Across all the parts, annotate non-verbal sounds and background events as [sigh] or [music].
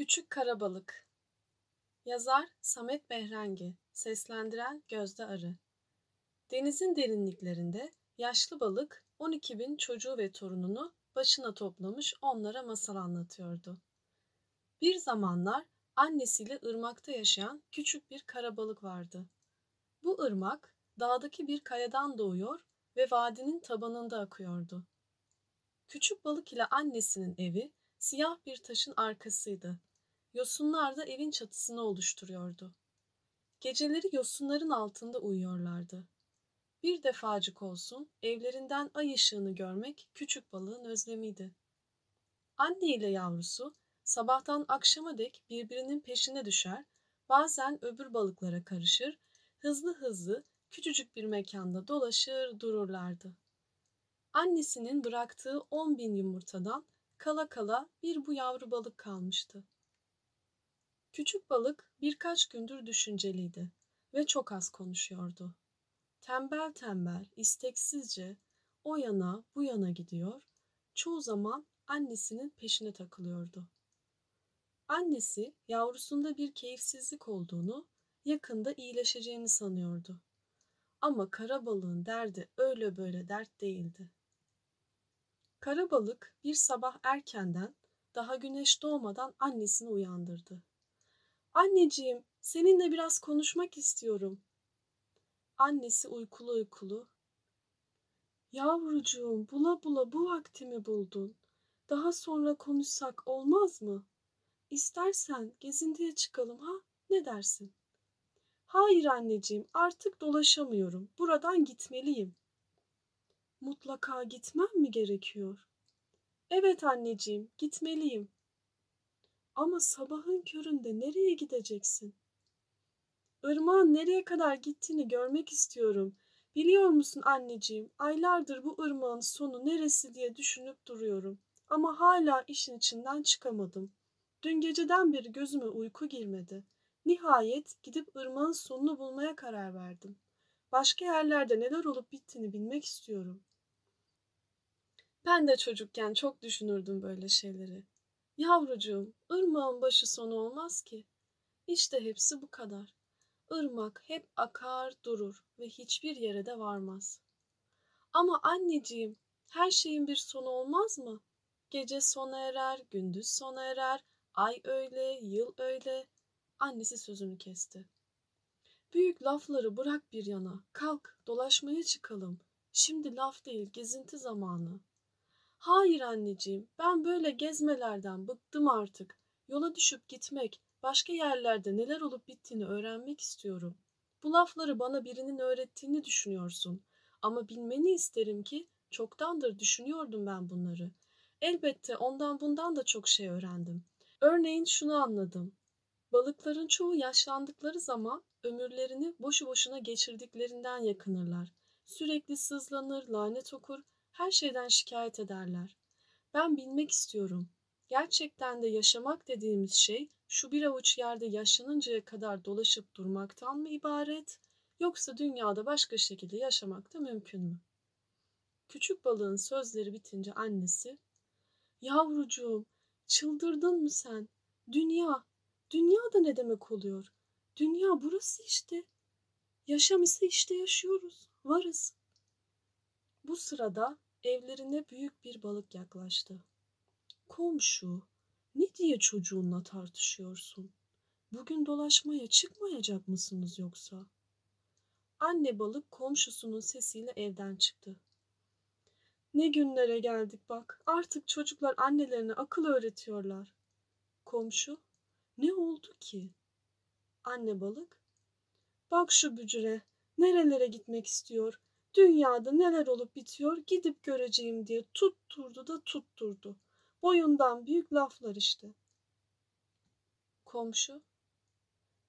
Küçük Karabalık Yazar Samet Behrengi Seslendiren Gözde Arı Denizin derinliklerinde yaşlı balık 12 bin çocuğu ve torununu başına toplamış onlara masal anlatıyordu. Bir zamanlar annesiyle ırmakta yaşayan küçük bir karabalık vardı. Bu ırmak dağdaki bir kayadan doğuyor ve vadinin tabanında akıyordu. Küçük balık ile annesinin evi siyah bir taşın arkasıydı. Yosunlar da evin çatısını oluşturuyordu. Geceleri yosunların altında uyuyorlardı. Bir defacık olsun evlerinden ay ışığını görmek küçük balığın özlemiydi. Anne ile yavrusu sabahtan akşama dek birbirinin peşine düşer, bazen öbür balıklara karışır, hızlı hızlı küçücük bir mekanda dolaşır dururlardı. Annesinin bıraktığı on bin yumurtadan kala kala bir bu yavru balık kalmıştı. Küçük balık birkaç gündür düşünceliydi ve çok az konuşuyordu. Tembel tembel, isteksizce o yana bu yana gidiyor, çoğu zaman annesinin peşine takılıyordu. Annesi yavrusunda bir keyifsizlik olduğunu, yakında iyileşeceğini sanıyordu. Ama kara balığın derdi öyle böyle dert değildi. Karabalık bir sabah erkenden daha güneş doğmadan annesini uyandırdı. Anneciğim, seninle biraz konuşmak istiyorum. Annesi uykulu uykulu. Yavrucuğum, bula bula bu vaktimi buldun. Daha sonra konuşsak olmaz mı? İstersen gezintiye çıkalım ha? Ne dersin? Hayır anneciğim, artık dolaşamıyorum. Buradan gitmeliyim. Mutlaka gitmem mi gerekiyor? Evet anneciğim, gitmeliyim. Ama sabahın köründe nereye gideceksin? Irmağın nereye kadar gittiğini görmek istiyorum. Biliyor musun anneciğim, aylardır bu ırmağın sonu neresi diye düşünüp duruyorum. Ama hala işin içinden çıkamadım. Dün geceden beri gözüme uyku girmedi. Nihayet gidip ırmağın sonunu bulmaya karar verdim. Başka yerlerde neler olup bittiğini bilmek istiyorum. Ben de çocukken çok düşünürdüm böyle şeyleri. Yavrucuğum, ırmağın başı sonu olmaz ki. İşte hepsi bu kadar. Irmak hep akar durur ve hiçbir yere de varmaz. Ama anneciğim, her şeyin bir sonu olmaz mı? Gece sona erer, gündüz sona erer, ay öyle, yıl öyle. Annesi sözünü kesti. Büyük lafları bırak bir yana. Kalk, dolaşmaya çıkalım. Şimdi laf değil, gezinti zamanı. Hayır anneciğim, ben böyle gezmelerden bıktım artık. Yola düşüp gitmek, başka yerlerde neler olup bittiğini öğrenmek istiyorum. Bu lafları bana birinin öğrettiğini düşünüyorsun. Ama bilmeni isterim ki çoktandır düşünüyordum ben bunları. Elbette ondan bundan da çok şey öğrendim. Örneğin şunu anladım. Balıkların çoğu yaşlandıkları zaman ömürlerini boşu boşuna geçirdiklerinden yakınırlar. Sürekli sızlanır, lanet okur, her şeyden şikayet ederler. Ben bilmek istiyorum. Gerçekten de yaşamak dediğimiz şey şu bir avuç yerde yaşlanıncaya kadar dolaşıp durmaktan mı ibaret yoksa dünyada başka şekilde yaşamak da mümkün mü? Küçük balığın sözleri bitince annesi Yavrucuğum çıldırdın mı sen? Dünya, dünya da ne demek oluyor? Dünya burası işte. Yaşam ise işte yaşıyoruz, varız. Bu sırada evlerine büyük bir balık yaklaştı. Komşu, ne diye çocuğunla tartışıyorsun? Bugün dolaşmaya çıkmayacak mısınız yoksa? Anne balık komşusunun sesiyle evden çıktı. Ne günlere geldik bak. Artık çocuklar annelerine akıl öğretiyorlar. Komşu, ne oldu ki? Anne balık, bak şu bücüre, nerelere gitmek istiyor. Dünyada neler olup bitiyor gidip göreceğim diye tutturdu da tutturdu. Boyundan büyük laflar işte. Komşu,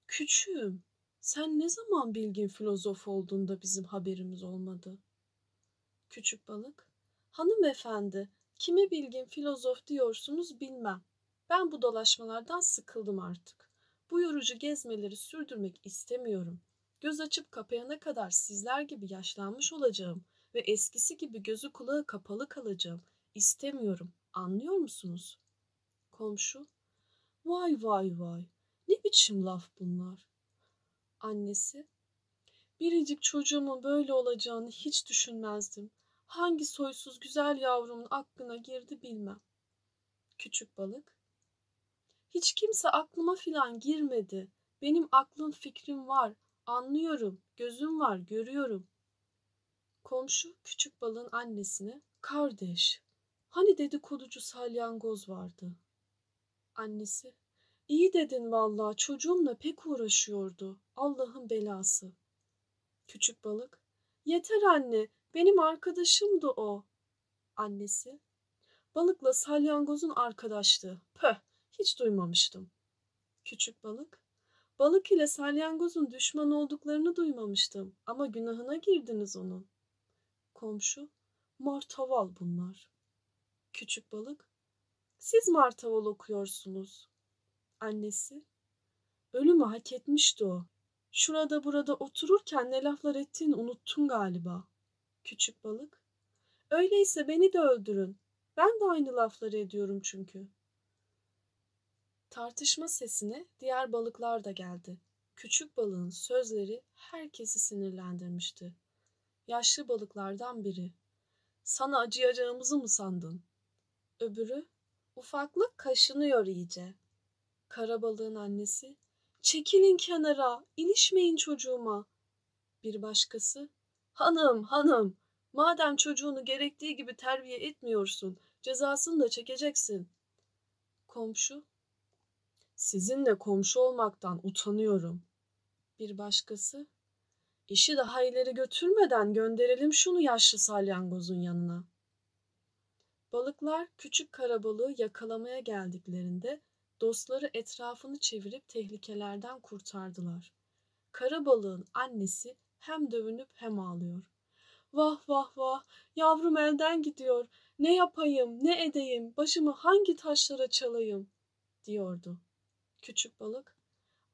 küçüğüm, sen ne zaman bilgin filozof olduğunda bizim haberimiz olmadı? Küçük balık, hanımefendi, kime bilgin filozof diyorsunuz bilmem. Ben bu dolaşmalardan sıkıldım artık. Bu yorucu gezmeleri sürdürmek istemiyorum. Göz açıp kapayana kadar sizler gibi yaşlanmış olacağım ve eskisi gibi gözü kulağı kapalı kalacağım. İstemiyorum. Anlıyor musunuz? Komşu. Vay vay vay. Ne biçim laf bunlar? Annesi. Biricik çocuğumun böyle olacağını hiç düşünmezdim. Hangi soysuz güzel yavrumun aklına girdi bilmem. Küçük balık. Hiç kimse aklıma filan girmedi. Benim aklım fikrim var. Anlıyorum. Gözüm var. Görüyorum. Komşu küçük balığın annesine kardeş hani dedikoducu salyangoz vardı. Annesi iyi dedin vallahi çocuğumla pek uğraşıyordu. Allah'ın belası. Küçük balık yeter anne benim arkadaşımdı o. Annesi balıkla salyangozun arkadaştı. Pöh hiç duymamıştım. Küçük balık balık ile salyangozun düşman olduklarını duymamıştım ama günahına girdiniz onun komşu. Martaval bunlar. Küçük balık. Siz martaval okuyorsunuz. Annesi. Ölümü hak etmişti o. Şurada burada otururken ne laflar ettiğini unuttun galiba. Küçük balık. Öyleyse beni de öldürün. Ben de aynı lafları ediyorum çünkü. Tartışma sesine diğer balıklar da geldi. Küçük balığın sözleri herkesi sinirlendirmişti yaşlı balıklardan biri. Sana acıyacağımızı mı sandın? Öbürü, ufaklık kaşınıyor iyice. Kara balığın annesi, çekilin kenara, ilişmeyin çocuğuma. Bir başkası, hanım, hanım, madem çocuğunu gerektiği gibi terbiye etmiyorsun, cezasını da çekeceksin. Komşu, sizinle komşu olmaktan utanıyorum. Bir başkası, İşi daha ileri götürmeden gönderelim şunu yaşlı salyangozun yanına. Balıklar küçük karabalığı yakalamaya geldiklerinde dostları etrafını çevirip tehlikelerden kurtardılar. Karabalığın annesi hem dövünüp hem ağlıyor. Vah vah vah, yavrum elden gidiyor. Ne yapayım, ne edeyim, başımı hangi taşlara çalayım, diyordu. Küçük balık,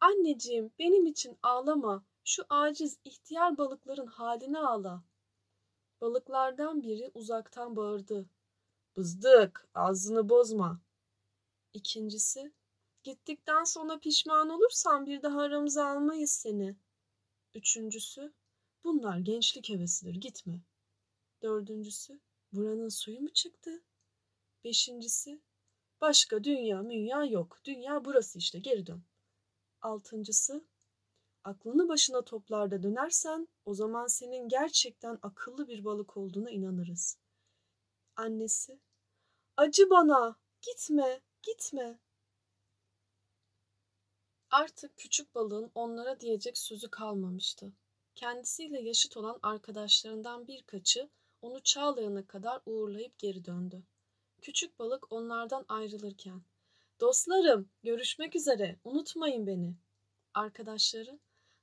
anneciğim benim için ağlama, şu aciz ihtiyar balıkların haline ağla. Balıklardan biri uzaktan bağırdı. Bızdık, ağzını bozma. İkincisi, gittikten sonra pişman olursan bir daha aramıza almayız seni. Üçüncüsü, bunlar gençlik hevesidir, gitme. Dördüncüsü, buranın suyu mu çıktı? Beşincisi, başka dünya münya yok, dünya burası işte, geri dön. Altıncısı, aklını başına toplar da dönersen o zaman senin gerçekten akıllı bir balık olduğuna inanırız. Annesi, acı bana, gitme, gitme. Artık küçük balığın onlara diyecek sözü kalmamıştı. Kendisiyle yaşıt olan arkadaşlarından birkaçı onu Çağlayan'a kadar uğurlayıp geri döndü. Küçük balık onlardan ayrılırken, ''Dostlarım, görüşmek üzere, unutmayın beni.'' Arkadaşları,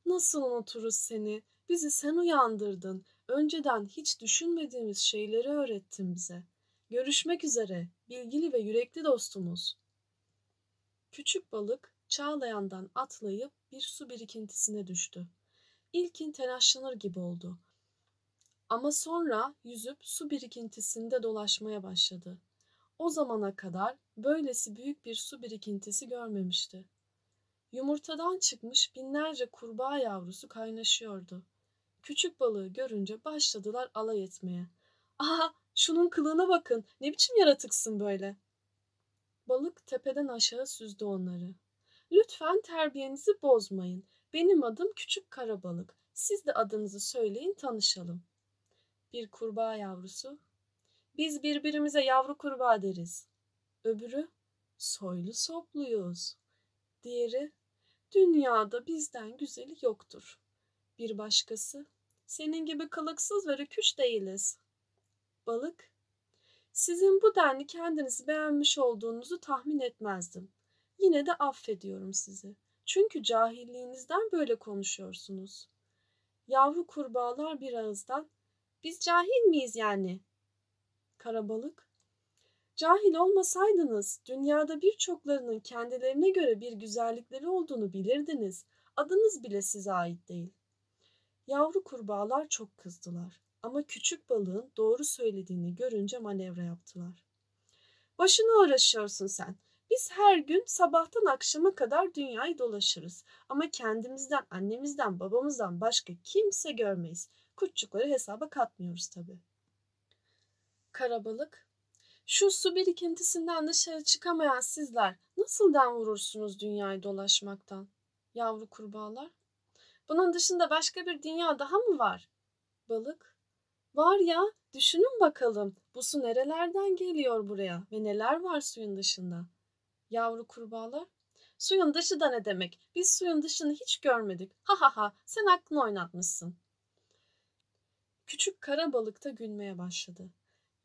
Nasıl unuturuz seni? Bizi sen uyandırdın. Önceden hiç düşünmediğimiz şeyleri öğrettin bize. Görüşmek üzere, bilgili ve yürekli dostumuz. Küçük balık çağlayandan atlayıp bir su birikintisine düştü. İlkin telaşlanır gibi oldu. Ama sonra yüzüp su birikintisinde dolaşmaya başladı. O zamana kadar böylesi büyük bir su birikintisi görmemişti. Yumurtadan çıkmış binlerce kurbağa yavrusu kaynaşıyordu. Küçük balığı görünce başladılar alay etmeye. Aha şunun kılığına bakın ne biçim yaratıksın böyle. Balık tepeden aşağı süzdü onları. Lütfen terbiyenizi bozmayın. Benim adım Küçük Karabalık. Siz de adınızı söyleyin tanışalım. Bir kurbağa yavrusu. Biz birbirimize yavru kurbağa deriz. Öbürü soylu sopluyuz. Diğeri Dünyada bizden güzeli yoktur. Bir başkası, senin gibi kılıksız ve rüküş değiliz. Balık, sizin bu denli kendinizi beğenmiş olduğunuzu tahmin etmezdim. Yine de affediyorum sizi. Çünkü cahilliğinizden böyle konuşuyorsunuz. Yavru kurbağalar bir ağızdan, biz cahil miyiz yani? Karabalık, Cahil olmasaydınız dünyada birçoklarının kendilerine göre bir güzellikleri olduğunu bilirdiniz. Adınız bile size ait değil. Yavru kurbağalar çok kızdılar ama küçük balığın doğru söylediğini görünce manevra yaptılar. Başına uğraşıyorsun sen. Biz her gün sabahtan akşama kadar dünyayı dolaşırız. Ama kendimizden, annemizden, babamızdan başka kimse görmeyiz. Kurtçukları hesaba katmıyoruz tabii. Karabalık, şu su birikintisinden dışarı çıkamayan sizler nasıl den vurursunuz dünyayı dolaşmaktan? Yavru kurbağalar. Bunun dışında başka bir dünya daha mı var? Balık. Var ya, düşünün bakalım. Bu su nerelerden geliyor buraya ve neler var suyun dışında? Yavru kurbağalar. Suyun dışı da ne demek? Biz suyun dışını hiç görmedik. Ha ha ha, sen aklını oynatmışsın. Küçük kara balık da gülmeye başladı.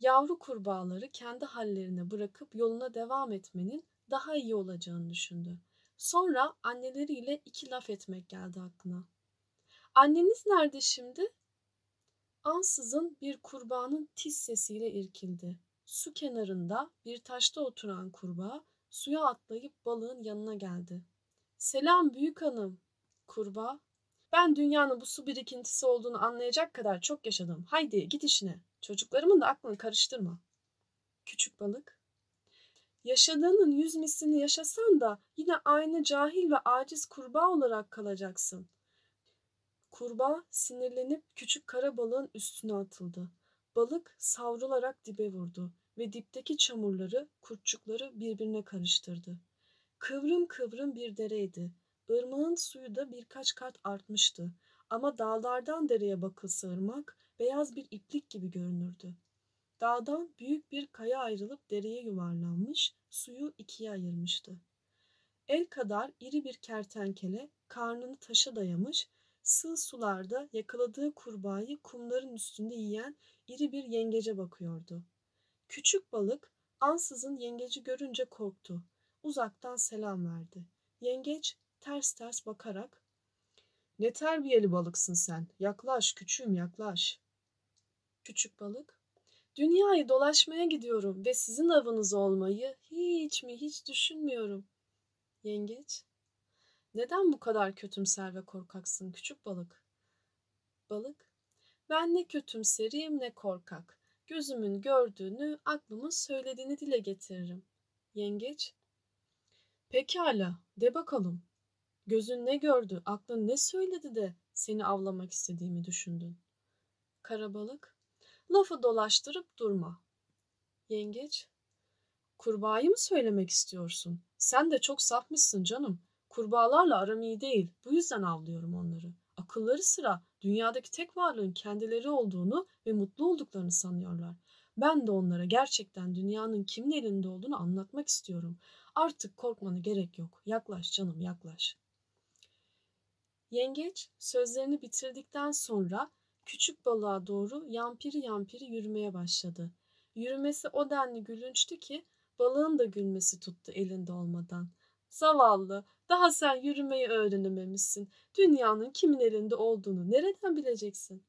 Yavru kurbağaları kendi hallerine bırakıp yoluna devam etmenin daha iyi olacağını düşündü. Sonra anneleriyle iki laf etmek geldi aklına. Anneniz nerede şimdi? Ansızın bir kurbağanın tiz sesiyle irkildi. Su kenarında bir taşta oturan kurbağa suya atlayıp balığın yanına geldi. Selam büyük hanım. Kurbağa. Ben dünyanın bu su birikintisi olduğunu anlayacak kadar çok yaşadım. Haydi git işine. Çocuklarımın da aklını karıştırma. Küçük balık. Yaşadığının yüz mislini yaşasan da yine aynı cahil ve aciz kurbağa olarak kalacaksın. Kurbağa sinirlenip küçük kara balığın üstüne atıldı. Balık savrularak dibe vurdu ve dipteki çamurları, kurtçukları birbirine karıştırdı. Kıvrım kıvrım bir dereydi. Irmağın suyu da birkaç kat artmıştı. Ama dağlardan dereye bakılsa ırmak beyaz bir iplik gibi görünürdü. Dağdan büyük bir kaya ayrılıp dereye yuvarlanmış, suyu ikiye ayırmıştı. El kadar iri bir kertenkele karnını taşa dayamış, sığ sularda yakaladığı kurbağayı kumların üstünde yiyen iri bir yengece bakıyordu. Küçük balık ansızın yengeci görünce korktu. Uzaktan selam verdi. Yengeç ters ters bakarak ''Ne terbiyeli balıksın sen. Yaklaş küçüğüm yaklaş.'' Küçük balık ''Dünyayı dolaşmaya gidiyorum ve sizin avınız olmayı hiç mi hiç düşünmüyorum.'' Yengeç ''Neden bu kadar kötümser ve korkaksın küçük balık?'' Balık ''Ben ne kötümserim ne korkak. Gözümün gördüğünü, aklımın söylediğini dile getiririm.'' Yengeç ''Pekala, de bakalım. Gözün ne gördü, aklın ne söyledi de seni avlamak istediğimi düşündün?'' Karabalık Lafı dolaştırıp durma. Yengeç, kurbağayı mı söylemek istiyorsun? Sen de çok safmışsın canım. Kurbağalarla aram iyi değil. Bu yüzden avlıyorum onları. Akılları sıra dünyadaki tek varlığın kendileri olduğunu ve mutlu olduklarını sanıyorlar. Ben de onlara gerçekten dünyanın kimin elinde olduğunu anlatmak istiyorum. Artık korkmana gerek yok. Yaklaş canım yaklaş. Yengeç sözlerini bitirdikten sonra küçük balığa doğru yampiri yampiri yürümeye başladı. Yürümesi o denli gülünçtü ki balığın da gülmesi tuttu elinde olmadan. Zavallı, daha sen yürümeyi öğrenememişsin. Dünyanın kimin elinde olduğunu nereden bileceksin?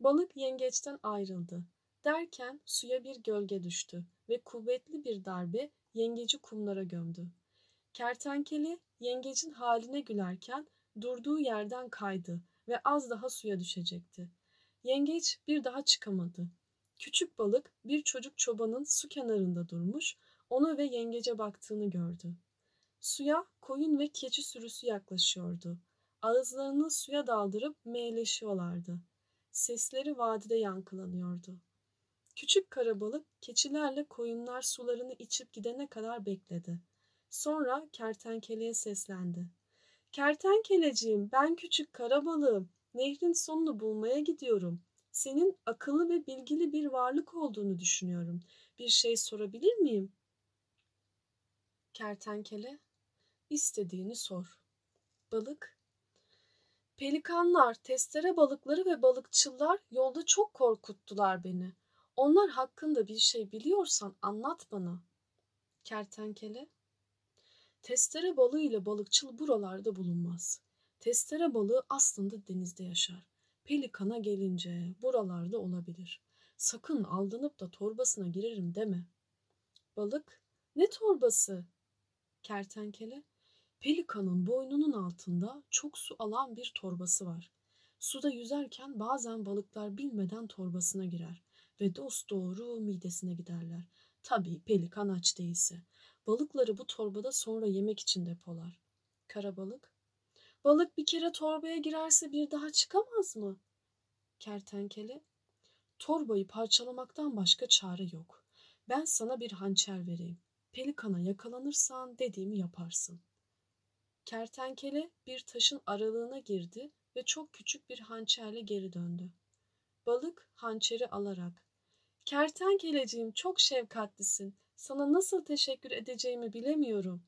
Balık yengeçten ayrıldı. Derken suya bir gölge düştü ve kuvvetli bir darbe yengeci kumlara gömdü. Kertenkele yengecin haline gülerken durduğu yerden kaydı ve az daha suya düşecekti. Yengeç bir daha çıkamadı. Küçük balık bir çocuk çobanın su kenarında durmuş, onu ve yengece baktığını gördü. Suya koyun ve keçi sürüsü yaklaşıyordu. Ağızlarını suya daldırıp meyleşiyorlardı. Sesleri vadide yankılanıyordu. Küçük karabalık keçilerle koyunlar sularını içip gidene kadar bekledi. Sonra kertenkeleye seslendi. Kertenkeleciğim ben küçük karabalığım. Nehrin sonunu bulmaya gidiyorum. Senin akıllı ve bilgili bir varlık olduğunu düşünüyorum. Bir şey sorabilir miyim? Kertenkele istediğini sor. Balık Pelikanlar, testere balıkları ve balıkçılar yolda çok korkuttular beni. Onlar hakkında bir şey biliyorsan anlat bana. Kertenkele Testere balığı ile balıkçıl buralarda bulunmaz. Testere balığı aslında denizde yaşar. Pelikana gelince buralarda olabilir. Sakın aldanıp da torbasına girerim deme. Balık, ne torbası? Kertenkele, pelikanın boynunun altında çok su alan bir torbası var. Suda yüzerken bazen balıklar bilmeden torbasına girer ve dost doğru midesine giderler. Tabii pelikan aç değilse. Balıkları bu torbada sonra yemek için depolar. Karabalık. Balık bir kere torbaya girerse bir daha çıkamaz mı? Kertenkele. Torbayı parçalamaktan başka çare yok. Ben sana bir hançer vereyim. Pelikana yakalanırsan dediğimi yaparsın. Kertenkele bir taşın aralığına girdi ve çok küçük bir hançerle geri döndü. Balık hançeri alarak Kertenkeleciğim çok şefkatlisin. Sana nasıl teşekkür edeceğimi bilemiyorum.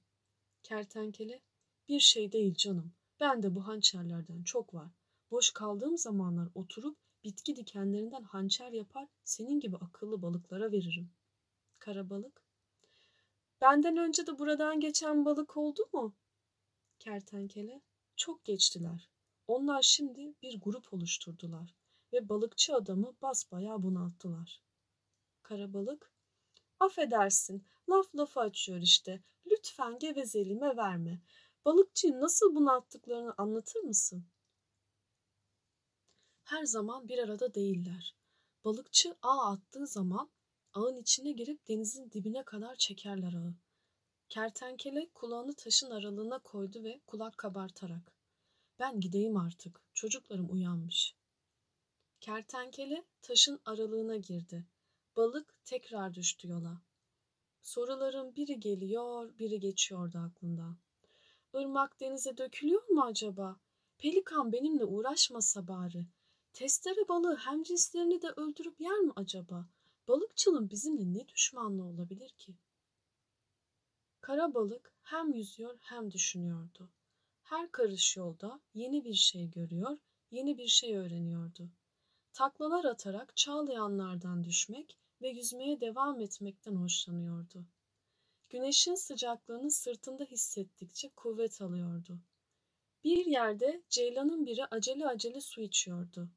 Kertenkele bir şey değil canım. Ben de bu hançerlerden çok var. Boş kaldığım zamanlar oturup bitki dikenlerinden hançer yapar senin gibi akıllı balıklara veririm. Karabalık Benden önce de buradan geçen balık oldu mu? Kertenkele çok geçtiler. Onlar şimdi bir grup oluşturdular ve balıkçı adamı basbayağı bunalttılar. Karabalık, affedersin, laf lafı açıyor işte. Lütfen gevezeliğime verme. Balıkçıyı nasıl bunalttıklarını anlatır mısın? Her zaman bir arada değiller. Balıkçı ağ attığı zaman ağın içine girip denizin dibine kadar çekerler ağı. Kertenkele kulağını taşın aralığına koydu ve kulak kabartarak. Ben gideyim artık. Çocuklarım uyanmış. Kertenkele taşın aralığına girdi. Balık tekrar düştü yola. Soruların biri geliyor, biri geçiyordu aklında. Irmak denize dökülüyor mu acaba? Pelikan benimle uğraşmasa bari. Testere balığı hem cinslerini de öldürüp yer mi acaba? Balıkçılın bizimle ne düşmanlığı olabilir ki? Kara balık hem yüzüyor hem düşünüyordu. Her karış yolda yeni bir şey görüyor, yeni bir şey öğreniyordu. Taklalar atarak çağlayanlardan düşmek ve yüzmeye devam etmekten hoşlanıyordu. Güneşin sıcaklığını sırtında hissettikçe kuvvet alıyordu. Bir yerde ceylanın biri acele acele su içiyordu.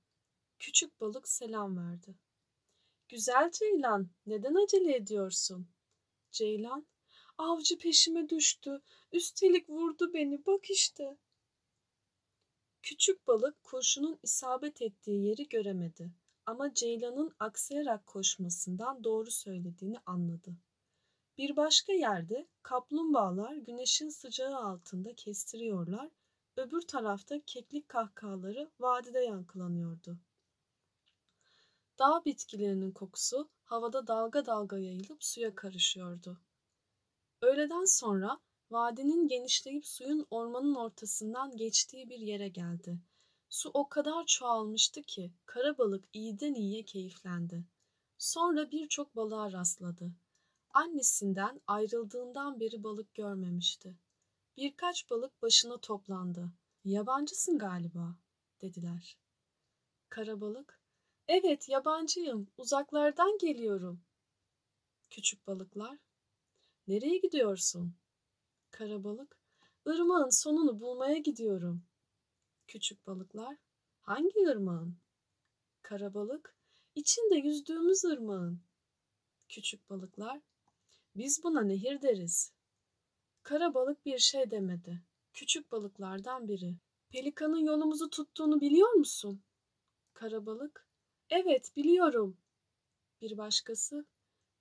Küçük balık selam verdi. Güzel ceylan, neden acele ediyorsun? Ceylan, avcı peşime düştü, üstelik vurdu beni, bak işte. Küçük balık kurşunun isabet ettiği yeri göremedi ama Ceylan'ın aksayarak koşmasından doğru söylediğini anladı. Bir başka yerde kaplumbağalar güneşin sıcağı altında kestiriyorlar, öbür tarafta keklik kahkahaları vadide yankılanıyordu. Dağ bitkilerinin kokusu havada dalga dalga yayılıp suya karışıyordu. Öğleden sonra vadinin genişleyip suyun ormanın ortasından geçtiği bir yere geldi. Su o kadar çoğalmıştı ki kara balık iyiden iyiye keyiflendi. Sonra birçok balığa rastladı. Annesinden ayrıldığından beri balık görmemişti. Birkaç balık başına toplandı. Yabancısın galiba, dediler. Kara balık, evet yabancıyım, uzaklardan geliyorum. Küçük balıklar, nereye gidiyorsun? Karabalık, ırmağın sonunu bulmaya gidiyorum. Küçük balıklar, hangi ırmağın? Karabalık, içinde yüzdüğümüz ırmağın. Küçük balıklar, biz buna nehir deriz. Karabalık bir şey demedi. Küçük balıklardan biri. Pelikanın yolumuzu tuttuğunu biliyor musun? Karabalık, evet biliyorum. Bir başkası,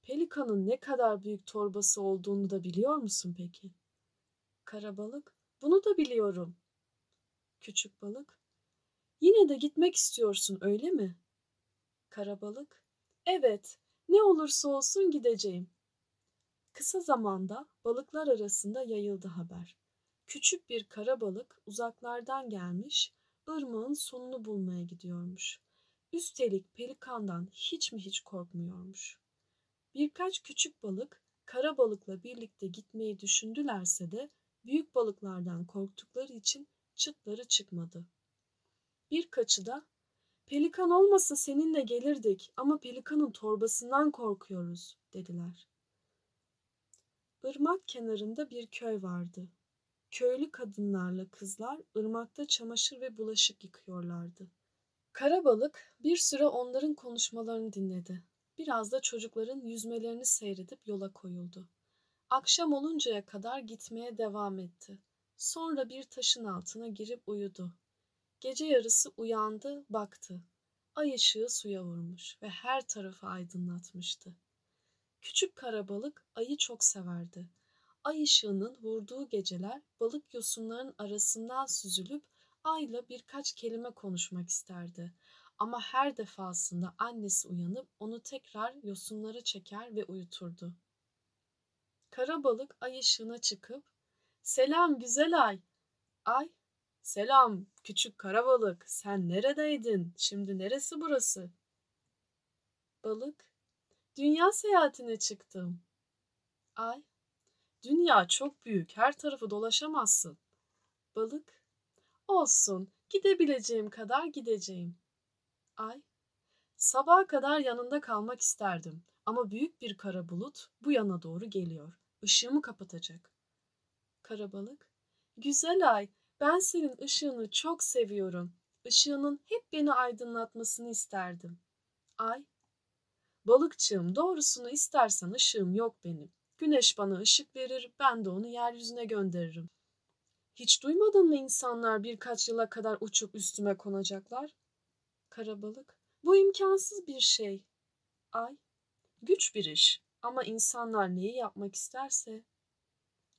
Pelikanın ne kadar büyük torbası olduğunu da biliyor musun peki? Karabalık, bunu da biliyorum. Küçük balık, yine de gitmek istiyorsun öyle mi? Karabalık, evet, ne olursa olsun gideceğim. Kısa zamanda balıklar arasında yayıldı haber. Küçük bir karabalık uzaklardan gelmiş, ırmağın sonunu bulmaya gidiyormuş. Üstelik pelikandan hiç mi hiç korkmuyormuş. Birkaç küçük balık kara balıkla birlikte gitmeyi düşündülerse de büyük balıklardan korktukları için çıtları çıkmadı. Birkaçı da pelikan olmasa seninle gelirdik ama pelikanın torbasından korkuyoruz dediler. Irmak kenarında bir köy vardı. Köylü kadınlarla kızlar ırmakta çamaşır ve bulaşık yıkıyorlardı. Karabalık bir süre onların konuşmalarını dinledi. Biraz da çocukların yüzmelerini seyredip yola koyuldu. Akşam oluncaya kadar gitmeye devam etti. Sonra bir taşın altına girip uyudu. Gece yarısı uyandı, baktı. Ay ışığı suya vurmuş ve her tarafı aydınlatmıştı. Küçük karabalık ayı çok severdi. ay ışığının vurduğu geceler balık yosunların arasından süzülüp ayla birkaç kelime konuşmak isterdi. Ama her defasında annesi uyanıp onu tekrar yosunlara çeker ve uyuturdu. Kara balık ay ışığına çıkıp "Selam güzel ay." Ay, "Selam küçük kara balık. Sen neredeydin? Şimdi neresi burası?" Balık, "Dünya seyahatine çıktım." Ay, "Dünya çok büyük. Her tarafı dolaşamazsın." Balık, "Olsun. Gidebileceğim kadar gideceğim." Ay, "Sabaha kadar yanında kalmak isterdim ama büyük bir kara bulut bu yana doğru geliyor. Işığımı kapatacak." Karabalık, "Güzel ay, ben senin ışığını çok seviyorum. Işığının hep beni aydınlatmasını isterdim." Ay, "Balıkçığım, doğrusunu istersen ışığım yok benim. Güneş bana ışık verir, ben de onu yeryüzüne gönderirim." Hiç duymadın mı insanlar birkaç yıla kadar uçup üstüme konacaklar? Karabalık, bu imkansız bir şey. Ay, güç bir iş ama insanlar neyi yapmak isterse.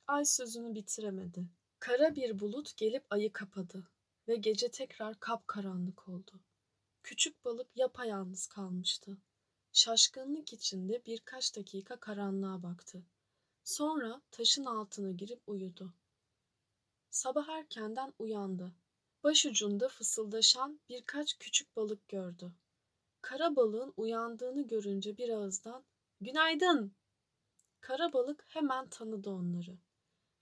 Ay sözünü bitiremedi. Kara bir bulut gelip ayı kapadı ve gece tekrar kapkaranlık oldu. Küçük balık yapayalnız kalmıştı. Şaşkınlık içinde birkaç dakika karanlığa baktı. Sonra taşın altına girip uyudu. Sabah erkenden uyandı. Başucunda fısıldaşan birkaç küçük balık gördü. Kara balığın uyandığını görünce bir ağızdan "Günaydın!" Kara balık hemen tanıdı onları.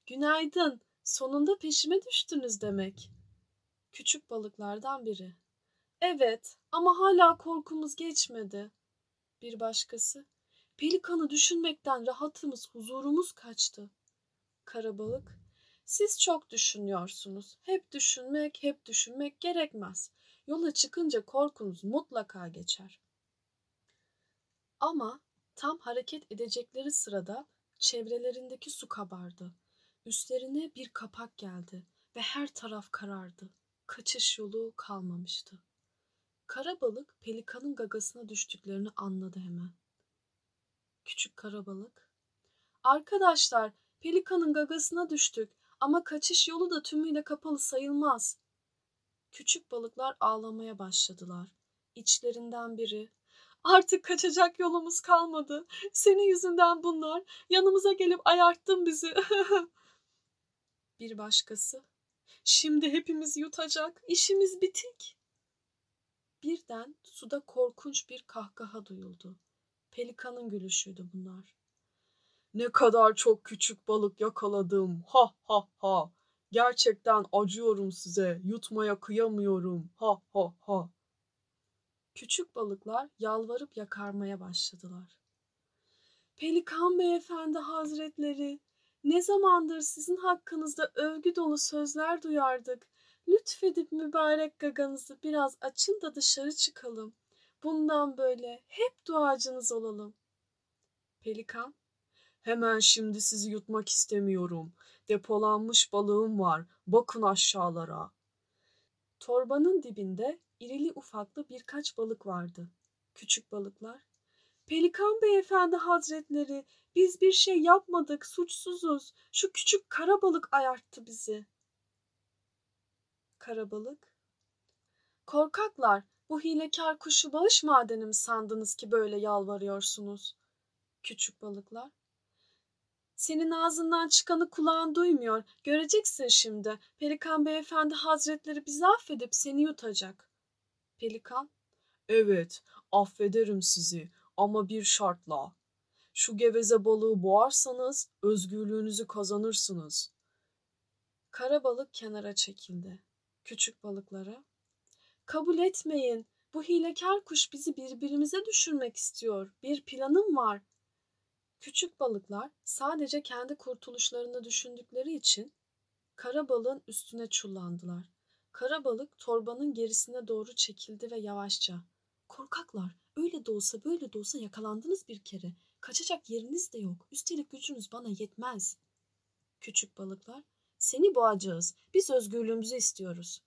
"Günaydın! Sonunda peşime düştünüz demek." Küçük balıklardan biri. "Evet ama hala korkumuz geçmedi." Bir başkası. "Pelikanı düşünmekten rahatımız, huzurumuz kaçtı." Kara balık siz çok düşünüyorsunuz. Hep düşünmek, hep düşünmek gerekmez. Yola çıkınca korkunuz mutlaka geçer. Ama tam hareket edecekleri sırada çevrelerindeki su kabardı. Üstlerine bir kapak geldi ve her taraf karardı. Kaçış yolu kalmamıştı. Kara balık pelikanın gagasına düştüklerini anladı hemen. Küçük kara balık, "Arkadaşlar, pelikanın gagasına düştük. Ama kaçış yolu da tümüyle kapalı sayılmaz. Küçük balıklar ağlamaya başladılar. İçlerinden biri Artık kaçacak yolumuz kalmadı. Senin yüzünden bunlar. Yanımıza gelip ayarttın bizi. [laughs] Bir başkası. Şimdi hepimiz yutacak. İşimiz bitik. Birden suda korkunç bir kahkaha duyuldu. Pelikanın gülüşüydü bunlar. Ne kadar çok küçük balık yakaladım. Ha ha ha. Gerçekten acıyorum size. Yutmaya kıyamıyorum. Ha ha ha. Küçük balıklar yalvarıp yakarmaya başladılar. Pelikan beyefendi hazretleri, ne zamandır sizin hakkınızda övgü dolu sözler duyardık. Lütfedip mübarek gaganızı biraz açın da dışarı çıkalım. Bundan böyle hep duacınız olalım. Pelikan, Hemen şimdi sizi yutmak istemiyorum. Depolanmış balığım var. Bakın aşağılara. Torbanın dibinde irili ufaklı birkaç balık vardı. Küçük balıklar. Pelikan beyefendi hazretleri, biz bir şey yapmadık, suçsuzuz. Şu küçük kara balık ayarttı bizi. Kara balık. Korkaklar, bu hilekar kuşu bağış madeni mi sandınız ki böyle yalvarıyorsunuz? Küçük balıklar. Senin ağzından çıkanı kulağın duymuyor. Göreceksin şimdi. Pelikan beyefendi hazretleri bizi affedip seni yutacak. Pelikan, evet affederim sizi ama bir şartla. Şu geveze balığı boğarsanız özgürlüğünüzü kazanırsınız. Kara balık kenara çekildi. Küçük balıklara, kabul etmeyin. Bu hilekar kuş bizi birbirimize düşürmek istiyor. Bir planım var. Küçük balıklar sadece kendi kurtuluşlarını düşündükleri için kara balığın üstüne çullandılar. Kara balık torbanın gerisine doğru çekildi ve yavaşça "Korkaklar, öyle de olsa böyle de olsa yakalandınız bir kere. Kaçacak yeriniz de yok. Üstelik gücünüz bana yetmez." Küçük balıklar "Seni boğacağız. Biz özgürlüğümüzü istiyoruz."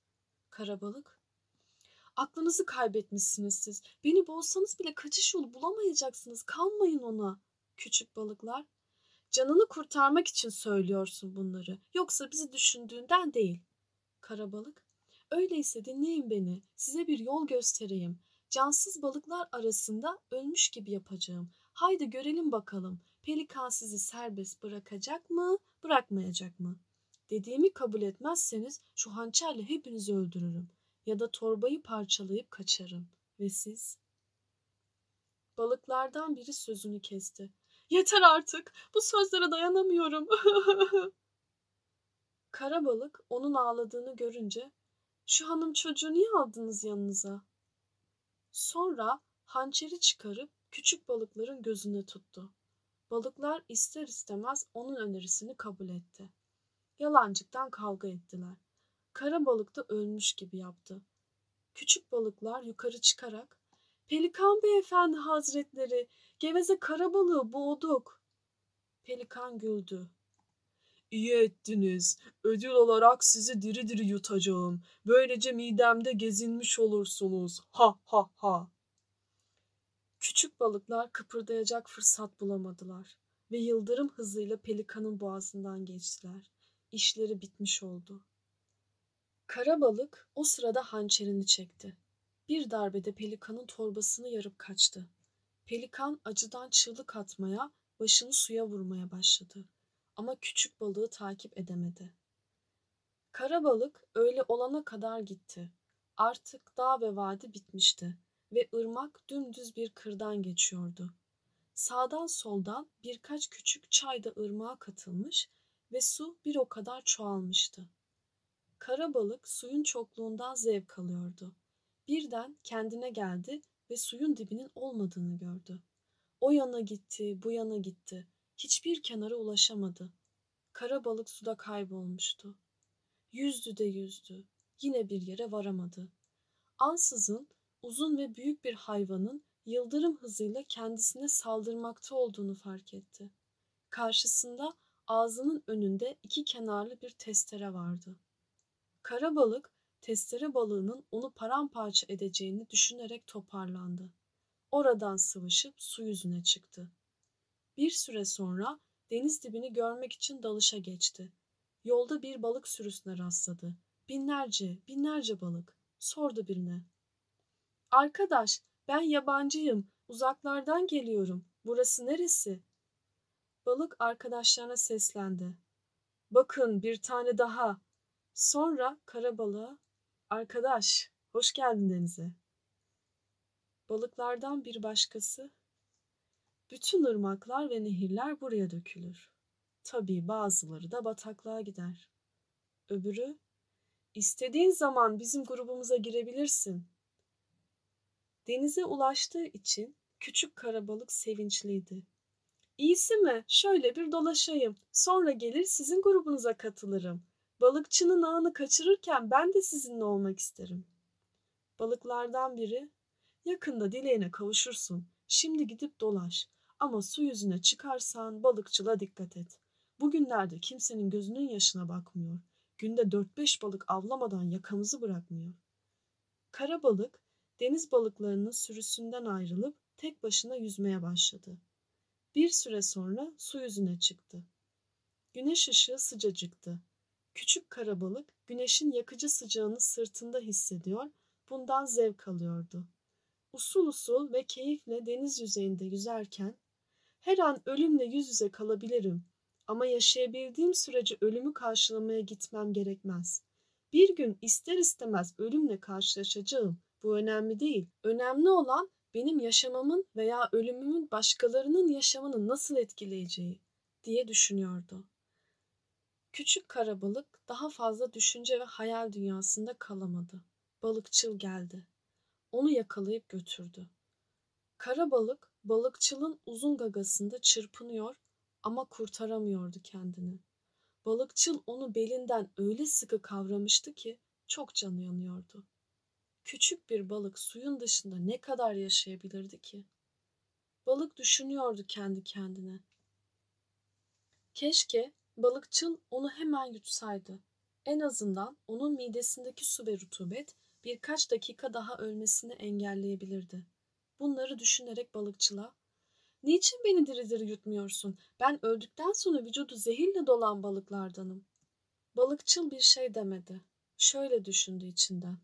Kara balık Aklınızı kaybetmişsiniz siz. Beni boğsanız bile kaçış yolu bulamayacaksınız. Kalmayın ona. Küçük balıklar, Canını kurtarmak için söylüyorsun bunları. Yoksa bizi düşündüğünden değil. Karabalık, öyleyse dinleyin beni. Size bir yol göstereyim. Cansız balıklar arasında ölmüş gibi yapacağım. Haydi görelim bakalım. Pelikan sizi serbest bırakacak mı, bırakmayacak mı? Dediğimi kabul etmezseniz şu hançerle hepinizi öldürürüm. Ya da torbayı parçalayıp kaçarım. Ve siz? Balıklardan biri sözünü kesti. Yeter artık. Bu sözlere dayanamıyorum. [laughs] Kara balık onun ağladığını görünce şu hanım çocuğu niye aldınız yanınıza? Sonra hançeri çıkarıp küçük balıkların gözüne tuttu. Balıklar ister istemez onun önerisini kabul etti. Yalancıktan kavga ettiler. Kara balık da ölmüş gibi yaptı. Küçük balıklar yukarı çıkarak Pelikan beyefendi hazretleri, geveze kara balığı boğduk. Pelikan güldü. İyi ettiniz. Ödül olarak sizi diri diri yutacağım. Böylece midemde gezinmiş olursunuz. Ha ha ha. Küçük balıklar kıpırdayacak fırsat bulamadılar ve yıldırım hızıyla pelikanın boğazından geçtiler. İşleri bitmiş oldu. Kara balık o sırada hançerini çekti. Bir darbede pelikanın torbasını yarıp kaçtı. Pelikan acıdan çığlık atmaya, başını suya vurmaya başladı. Ama küçük balığı takip edemedi. Kara balık öyle olana kadar gitti. Artık dağ ve vadi bitmişti ve ırmak dümdüz bir kırdan geçiyordu. Sağdan soldan birkaç küçük çay da ırmağa katılmış ve su bir o kadar çoğalmıştı. Kara balık suyun çokluğundan zevk alıyordu. Birden kendine geldi ve suyun dibinin olmadığını gördü. O yana gitti, bu yana gitti. Hiçbir kenara ulaşamadı. Kara balık suda kaybolmuştu. Yüzdü de yüzdü. Yine bir yere varamadı. Ansızın uzun ve büyük bir hayvanın yıldırım hızıyla kendisine saldırmakta olduğunu fark etti. Karşısında ağzının önünde iki kenarlı bir testere vardı. Kara balık testere balığının onu paramparça edeceğini düşünerek toparlandı. Oradan sıvışıp su yüzüne çıktı. Bir süre sonra deniz dibini görmek için dalışa geçti. Yolda bir balık sürüsüne rastladı. Binlerce, binlerce balık. Sordu birine. Arkadaş, ben yabancıyım. Uzaklardan geliyorum. Burası neresi? Balık arkadaşlarına seslendi. Bakın bir tane daha. Sonra kara balığa Arkadaş, hoş geldin denize. Balıklardan bir başkası, bütün ırmaklar ve nehirler buraya dökülür. Tabii bazıları da bataklığa gider. Öbürü, istediğin zaman bizim grubumuza girebilirsin. Denize ulaştığı için küçük karabalık sevinçliydi. İyisi mi? Şöyle bir dolaşayım. Sonra gelir sizin grubunuza katılırım. Balıkçının ağını kaçırırken ben de sizinle olmak isterim. Balıklardan biri, yakında dileğine kavuşursun. Şimdi gidip dolaş. Ama su yüzüne çıkarsan balıkçıla dikkat et. Bugünlerde kimsenin gözünün yaşına bakmıyor. Günde dört beş balık avlamadan yakamızı bırakmıyor. Kara balık deniz balıklarının sürüsünden ayrılıp tek başına yüzmeye başladı. Bir süre sonra su yüzüne çıktı. Güneş ışığı sıcacıktı. Küçük karabalık güneşin yakıcı sıcağını sırtında hissediyor, bundan zevk alıyordu. Usul usul ve keyifle deniz yüzeyinde yüzerken her an ölümle yüz yüze kalabilirim ama yaşayabildiğim sürece ölümü karşılamaya gitmem gerekmez. Bir gün ister istemez ölümle karşılaşacağım. Bu önemli değil. Önemli olan benim yaşamamın veya ölümümün başkalarının yaşamını nasıl etkileyeceği diye düşünüyordu. Küçük karabalık daha fazla düşünce ve hayal dünyasında kalamadı. Balıkçıl geldi. Onu yakalayıp götürdü. Karabalık balıkçılın uzun gagasında çırpınıyor ama kurtaramıyordu kendini. Balıkçıl onu belinden öyle sıkı kavramıştı ki çok canı yanıyordu. Küçük bir balık suyun dışında ne kadar yaşayabilirdi ki? Balık düşünüyordu kendi kendine. Keşke Balıkçıl onu hemen yutsaydı. En azından onun midesindeki su ve rutubet birkaç dakika daha ölmesini engelleyebilirdi. Bunları düşünerek balıkçıla Niçin beni diri diri yutmuyorsun? Ben öldükten sonra vücudu zehirle dolan balıklardanım. Balıkçıl bir şey demedi. Şöyle düşündü içinden.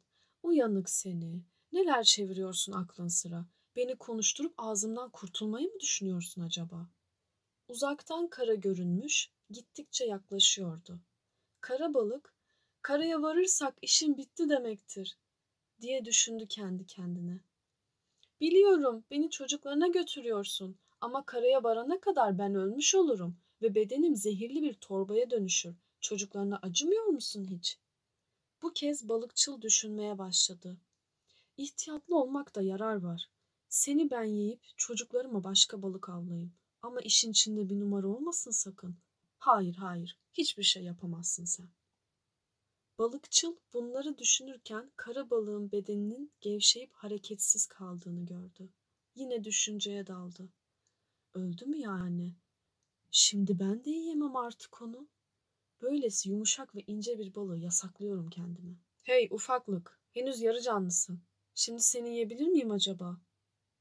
Uyanık seni. Neler çeviriyorsun aklın sıra? Beni konuşturup ağzımdan kurtulmayı mı düşünüyorsun acaba? Uzaktan kara görünmüş, gittikçe yaklaşıyordu. Kara balık, karaya varırsak işin bitti demektir, diye düşündü kendi kendine. Biliyorum, beni çocuklarına götürüyorsun ama karaya varana kadar ben ölmüş olurum ve bedenim zehirli bir torbaya dönüşür. Çocuklarına acımıyor musun hiç? Bu kez balıkçıl düşünmeye başladı. İhtiyatlı olmakta yarar var. Seni ben yiyip çocuklarıma başka balık avlayayım. Ama işin içinde bir numara olmasın sakın. Hayır hayır hiçbir şey yapamazsın sen. Balıkçıl bunları düşünürken kara balığın bedeninin gevşeyip hareketsiz kaldığını gördü. Yine düşünceye daldı. Öldü mü yani? Şimdi ben de yiyemem artık onu. Böylesi yumuşak ve ince bir balığı yasaklıyorum kendime. Hey ufaklık, henüz yarı canlısın. Şimdi seni yiyebilir miyim acaba?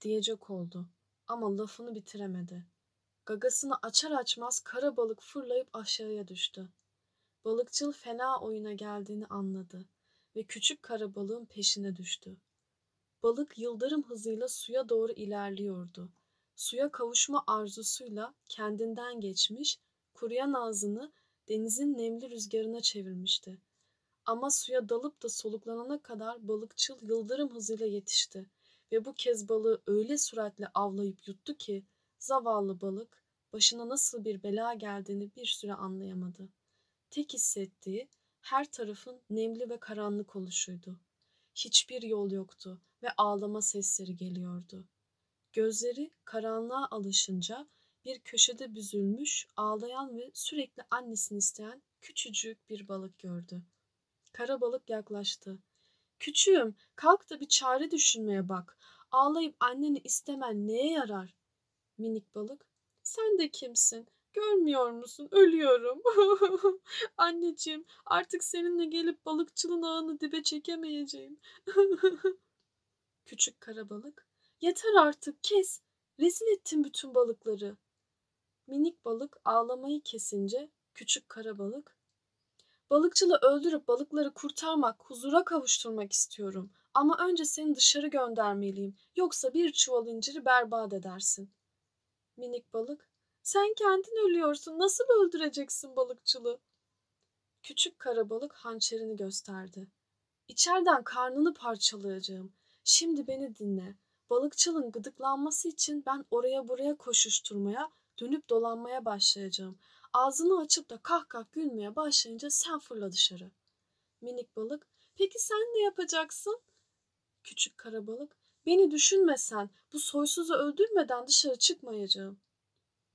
Diyecek oldu ama lafını bitiremedi. Gagasını açar açmaz kara balık fırlayıp aşağıya düştü. Balıkçıl fena oyuna geldiğini anladı ve küçük kara balığın peşine düştü. Balık yıldırım hızıyla suya doğru ilerliyordu. Suya kavuşma arzusuyla kendinden geçmiş, kuruyan ağzını denizin nemli rüzgarına çevirmişti. Ama suya dalıp da soluklanana kadar balıkçıl yıldırım hızıyla yetişti ve bu kez balığı öyle süratle avlayıp yuttu ki zavallı balık başına nasıl bir bela geldiğini bir süre anlayamadı. Tek hissettiği her tarafın nemli ve karanlık oluşuydu. Hiçbir yol yoktu ve ağlama sesleri geliyordu. Gözleri karanlığa alışınca bir köşede büzülmüş, ağlayan ve sürekli annesini isteyen küçücük bir balık gördü. Kara balık yaklaştı. Küçüğüm, kalk da bir çare düşünmeye bak. Ağlayıp anneni istemen neye yarar? Minik balık, sen de kimsin? Görmüyor musun? Ölüyorum. [laughs] Anneciğim, artık seninle gelip balıkçılın ağını dibe çekemeyeceğim. [laughs] Küçük kara balık, yeter artık kes. Rezil ettin bütün balıkları. Minik balık ağlamayı kesince küçük kara balık Balıkçılı öldürüp balıkları kurtarmak, huzura kavuşturmak istiyorum. Ama önce seni dışarı göndermeliyim. Yoksa bir çuval inciri berbat edersin. Minik balık, sen kendin ölüyorsun. Nasıl öldüreceksin balıkçılı? Küçük kara balık hançerini gösterdi. İçeriden karnını parçalayacağım. Şimdi beni dinle. Balıkçılın gıdıklanması için ben oraya buraya koşuşturmaya, dönüp dolanmaya başlayacağım. Ağzını açıp da kah kah gülmeye başlayınca sen fırla dışarı. Minik balık, peki sen ne yapacaksın? Küçük kara balık, beni düşünmesen bu soysuzu öldürmeden dışarı çıkmayacağım.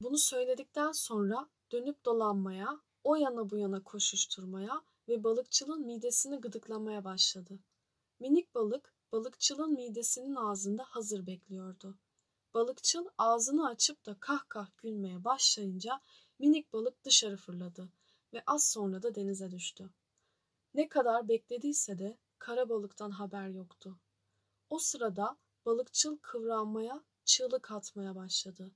Bunu söyledikten sonra dönüp dolanmaya, o yana bu yana koşuşturmaya ve balıkçılın midesini gıdıklamaya başladı. Minik balık balıkçılın midesinin ağzında hazır bekliyordu. Balıkçıl ağzını açıp da kah kah gülmeye başlayınca minik balık dışarı fırladı ve az sonra da denize düştü. Ne kadar beklediyse de kara balıktan haber yoktu. O sırada balıkçıl kıvranmaya, çığlık atmaya başladı.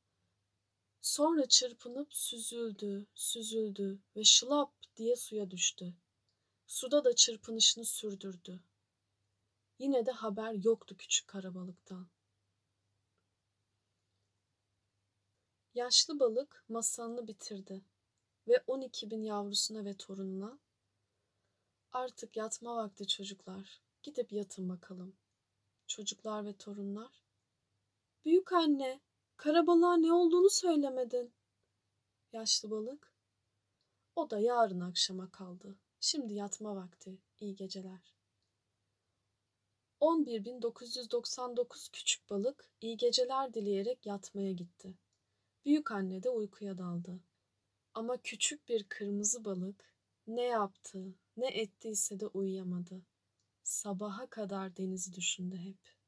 Sonra çırpınıp süzüldü, süzüldü ve şılap diye suya düştü. Suda da çırpınışını sürdürdü. Yine de haber yoktu küçük karabalıktan. Yaşlı balık masalını bitirdi ve 12 bin yavrusuna ve torununa artık yatma vakti çocuklar, gidip yatın bakalım. Çocuklar ve torunlar, büyük anne, karabalığa ne olduğunu söylemedin. Yaşlı balık, o da yarın akşama kaldı. Şimdi yatma vakti, iyi geceler. 11.999 küçük balık iyi geceler dileyerek yatmaya gitti. Büyük anne de uykuya daldı. Ama küçük bir kırmızı balık ne yaptı, ne ettiyse de uyuyamadı. Sabaha kadar denizi düşündü hep.